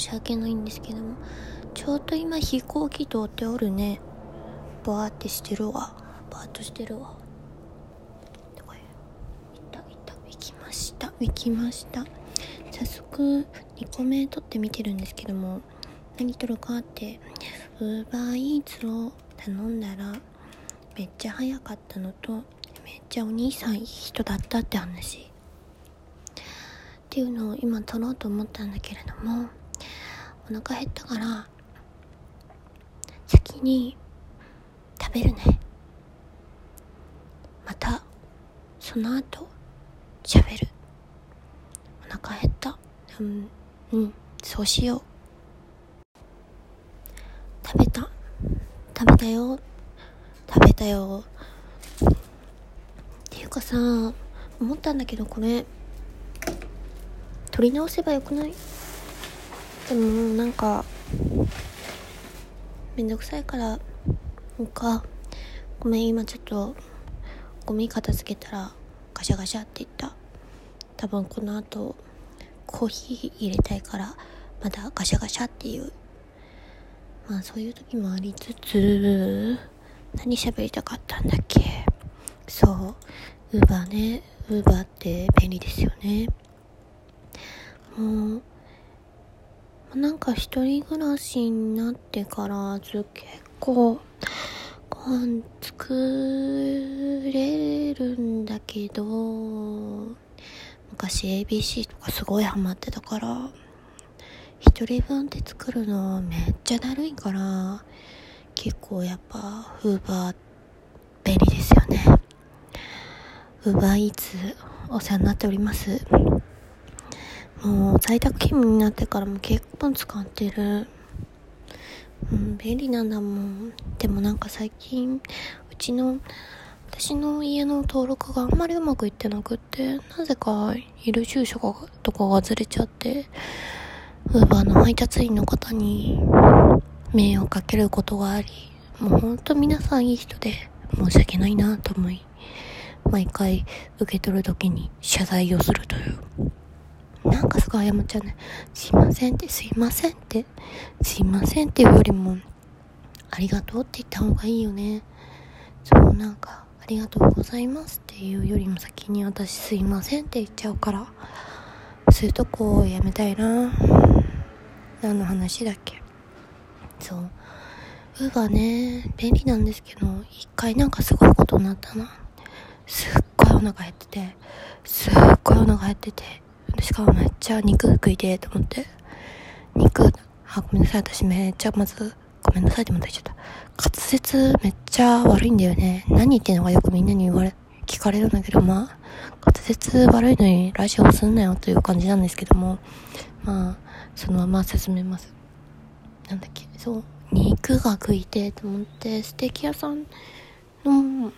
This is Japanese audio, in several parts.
し訳ないんですけどもちょうど今飛行機通っておるね。バーってしてるわ。バーっとしてるわ。どこへ行った行った。行きました。行きました。早速2個目撮ってみてるんですけども何撮るかって。ウーバーイーツを頼んだらめっちゃ早かったのとめっちゃお兄さんいい人だったって話。っていうのを今撮ろうと思ったんだけれどもお腹減ったから先に食べるね。またその後喋る。お腹減った。うんうんそうしよう。食べた。食べたよ。食べたよ。っていうかさ思ったんだけどこれ撮り直せばよくない？でもなんかめんどくさいからなんかごめん今ちょっとゴミ片付けたらガシャガシャって言った。多分この後コーヒー入れたいからまだガシャガシャっていう。まあそういう時もありつつ何喋りたかったんだっけ？そう。ウーバーね。ウーバーって便利ですよね。もうなんか一人暮らしになってからず結構ご飯作れるんだけど昔 ABC とかすごいハマってたから一人分って作るのめっちゃだるいから結構やっぱウーバー便利ですよね。ウーバーイーツお世話になっております。もう在宅勤務になってからも結構使ってる。うん便利なんだもん。でもなんか最近うちの私の家の登録があんまりうまくいってなくってなぜかいる住所がとかがずれちゃってウーバーの配達員の方に迷惑かけることがありもうほんと皆さんいい人で申し訳ないなと思い毎回受け取る時に謝罪をするという。なんかすごい謝っちゃうね。すいませんって、すいませんって、すいませんっていうよりも、ありがとうって言った方がいいよね。そう、なんか、ありがとうございますっていうよりも先に私すいませんって言っちゃうから、そういうとこをやめたいな。何の話だっけそう。ウーバーね、便利なんですけど、一回なんかすごいことになったな。すっごいお腹減ってて、すっごいお腹減ってて、しかもめっちゃ肉食いてと思って。肉、あ、ごめんなさい。私めっちゃまず、ごめんなさいってまた言っちゃった。滑舌めっちゃ悪いんだよね。何言ってんのかよくみんなに言われ、聞かれるんだけど、まあ、滑舌悪いのにラジオすんなよという感じなんですけども、まあ、そのまま進めます。なんだっけ、そう、肉が食いてと思って、ステーキ屋さんの、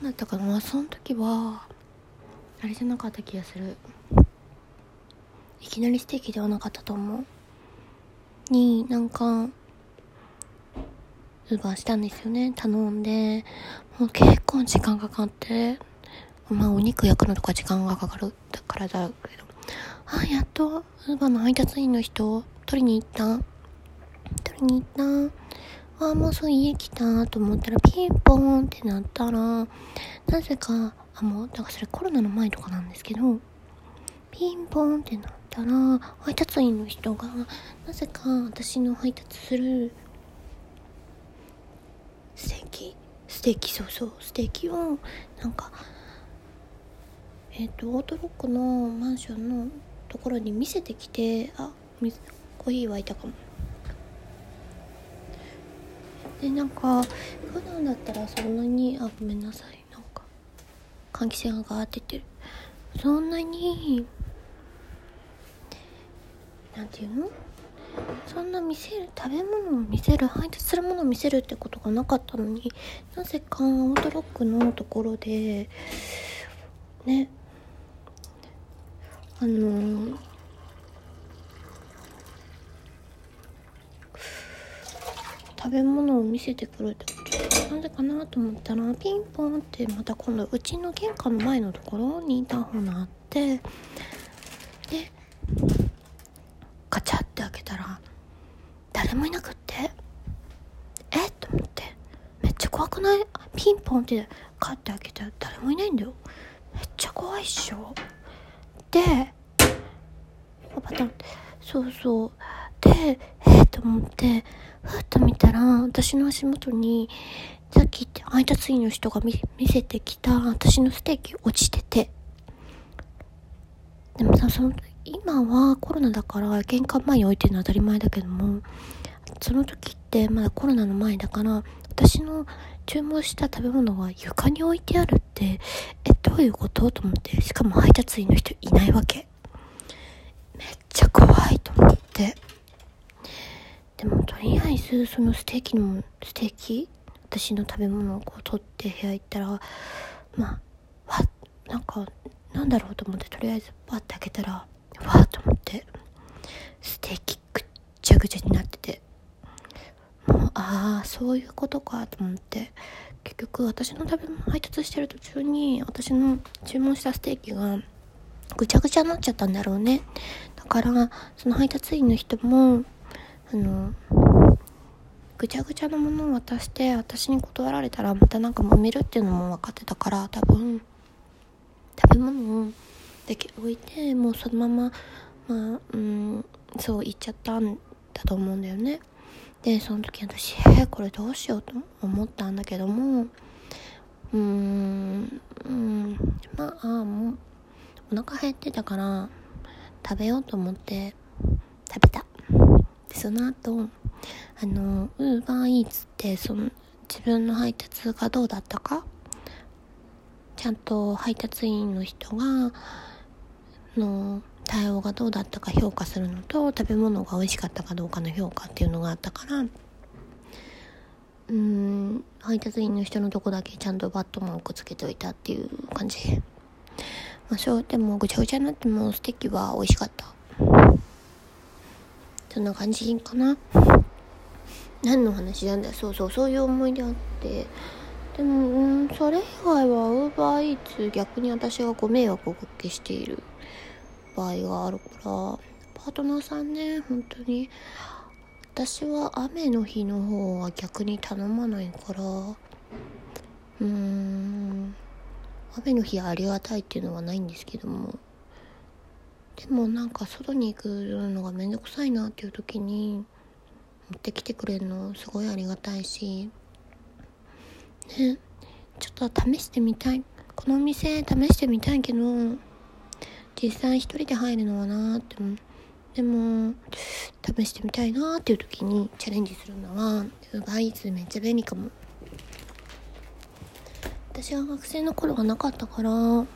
だったかな、その時は、あれじゃなかった気がする。いきなりステーキではなかったと思う。に、なんか、ウーバーしたんですよね。頼んで、もう結構時間かかって、まあお肉焼くのとか時間がかかるからだけど、あ、やっと、ウーバーの配達員の人、取りに行った取りに行ったあ、もうすぐ家来たと思ったら、ピンポーンってなったら、なぜか、あ、もう、だからそれコロナの前とかなんですけど、ピンポーンってなったら、配達員の人が、なぜか私の配達する、ステーキ、ステーキ、そうそう、ステーキを、なんか、えっ、と、オートロックのマンションのところに見せてきて、あ、コーヒー沸いたかも。で、なんか、普段だったらそんなに、あ、ごめんなさい、なんか、換気扇がガーっててる。そんなに、なんていうの？そんな見せる食べ物を見せる配達するものを見せるってことがなかったのになぜかオートロックの？ところでね。あのー、食べ物を見せてくるってことなんでかなと思ったらピンポンってまた今度うちの玄関の前のところにインターホンがあってでガチャって開けたら誰もいなくって？え？っと思って。めっちゃ怖くない？ピンポンってカッて開けたら誰もいないんだよ。めっちゃ怖いっしょ。でパタンって。そうそう。でえ？っと思って。ふっと見たら私の足元にさっき言って配達員の人が見せてきた私のステーキ落ちてて。でもさその今はコロナだから玄関前に置いてるのは当たり前だけどもその時ってまだコロナの前だから私の注文した食べ物が床に置いてあるってえどういうこと？と思ってしかも配達員の人いないわけ。めっちゃ怖いと思って。でもとりあえずそのステーキのステーキ？私の食べ物をこう取って部屋行ったらまあわなんかなんだろうと思ってとりあえずパッて開けたらわーと思ってステーキぐっちゃぐちゃになっててもうああそういうことかと思って結局私の食べ配達してる途中に私の注文したステーキがぐちゃぐちゃになっちゃったんだろうね。だからその配達員の人もあのぐちゃぐちゃなものを渡して私に断られたらまたなんか揉めるっていうのも分かってたから多分食べ物をだけ置いてもうそのまままあうんそう言っちゃったんだと思うんだよね。でその時私え、これどうしようと思ったんだけどもうーんうんまあもうお腹減ってたから食べようと思って食べた。その後あのウーバーイーツってその自分の配達がどうだったかちゃんと配達員の人がの対応がどうだったか評価するのと食べ物が美味しかったかどうかの評価っていうのがあったからうん配達員の人のとこだけちゃんとバットマークつけておいたっていう感じ。まあそうでもぐちゃぐちゃになってもステーキは美味しかった。そんな感じかな。何の話なんだそうそうそういう思い出あって。でも、うん、それ以外はウーバーイーツ逆に私がご迷惑をおかけしている。場合があるからパートナーさんね本当に私は雨の日の方は逆に頼まないからうーん雨の日ありがたいっていうのはないんですけども。でもなんか外に行くのがめんどくさいなっていう時に持ってきてくれるのすごいありがたいし。ねちょっと試してみたい。このお店試してみたいけど実際一人で入るのはなーってでも試してみたいなーっていう時にチャレンジするのはウバイツめっちゃ便利かも。私は学生の頃はなかったからなん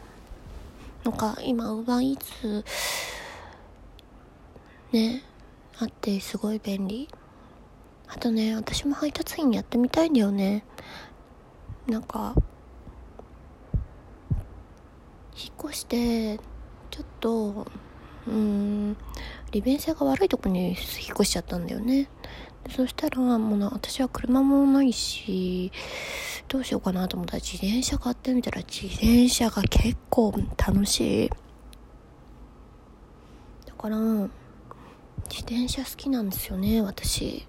か今ウバイツねあってすごい便利。あとね私も配達員やってみたいんだよね。なんか引っ越してとうん利便性が悪いとこに引っ越しちゃったんだよね。そしたらもうな私は車もないしどうしようかなと思ったら自転車買ってみたら自転車が結構楽しい。だから自転車好きなんですよね私。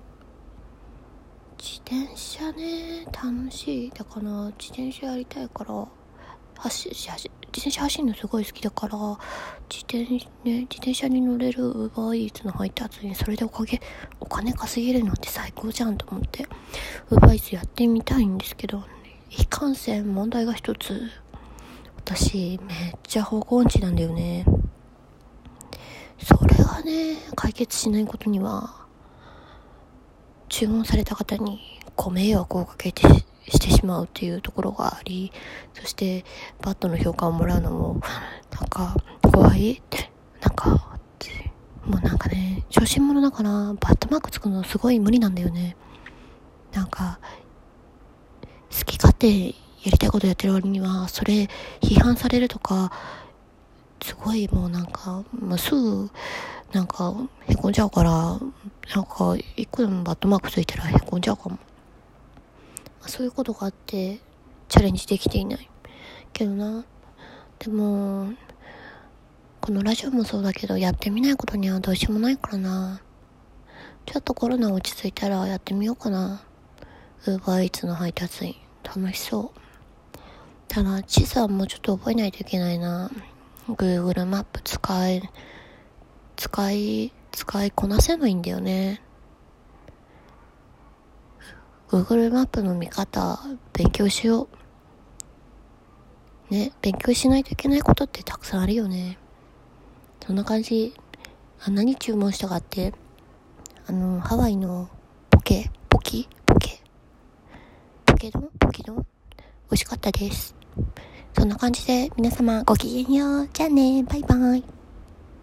自転車ね楽しい。だから自転車やりたいから走自転車走るのすごい好きだから自転,、ね、自転車に乗れるウーバーイーツの配達にそれでおかげお金稼げるのって最高じゃんと思ってウーバーイーツやってみたいんですけどいかんせん問題が一つ。私めっちゃ方向音痴なんだよね。それがね解決しないことには注文された方にご迷惑をかけてしてしまうっていうところがありそしてバットの評価をもらうのもなんか怖い？ってなんかもうなんかね小心者だからバットマークつくのすごい無理なんだよね。なんか好き勝手やりたいことやってる割にはそれ批判されるとかすごいもうなんか、まあ、すぐなんかへこんじゃうからなんか一個でもバットマークついたらへこんじゃうかも。そういうことがあってチャレンジできていないけどなでもこのラジオもそうだけど、やってみないことにはどうしようもないからな。ちょっとコロナ落ち着いたらやってみようかな。ウーバーイーツの配達員。楽しそう。ただ、地図はもうちょっと覚えないといけないな。Google マップ使い、使い、使いこなせないんだよね。Google マップの見方、勉強しよう。ね、勉強しないといけないことってたくさんあるよね。そんな感じ。あ、何注文したかって、あの、ハワイのポケ、ポキ、ポケ、ポケ丼？ポキ丼？美味しかったです。そんな感じで皆様ごきげんよう。じゃあね、バイバイ。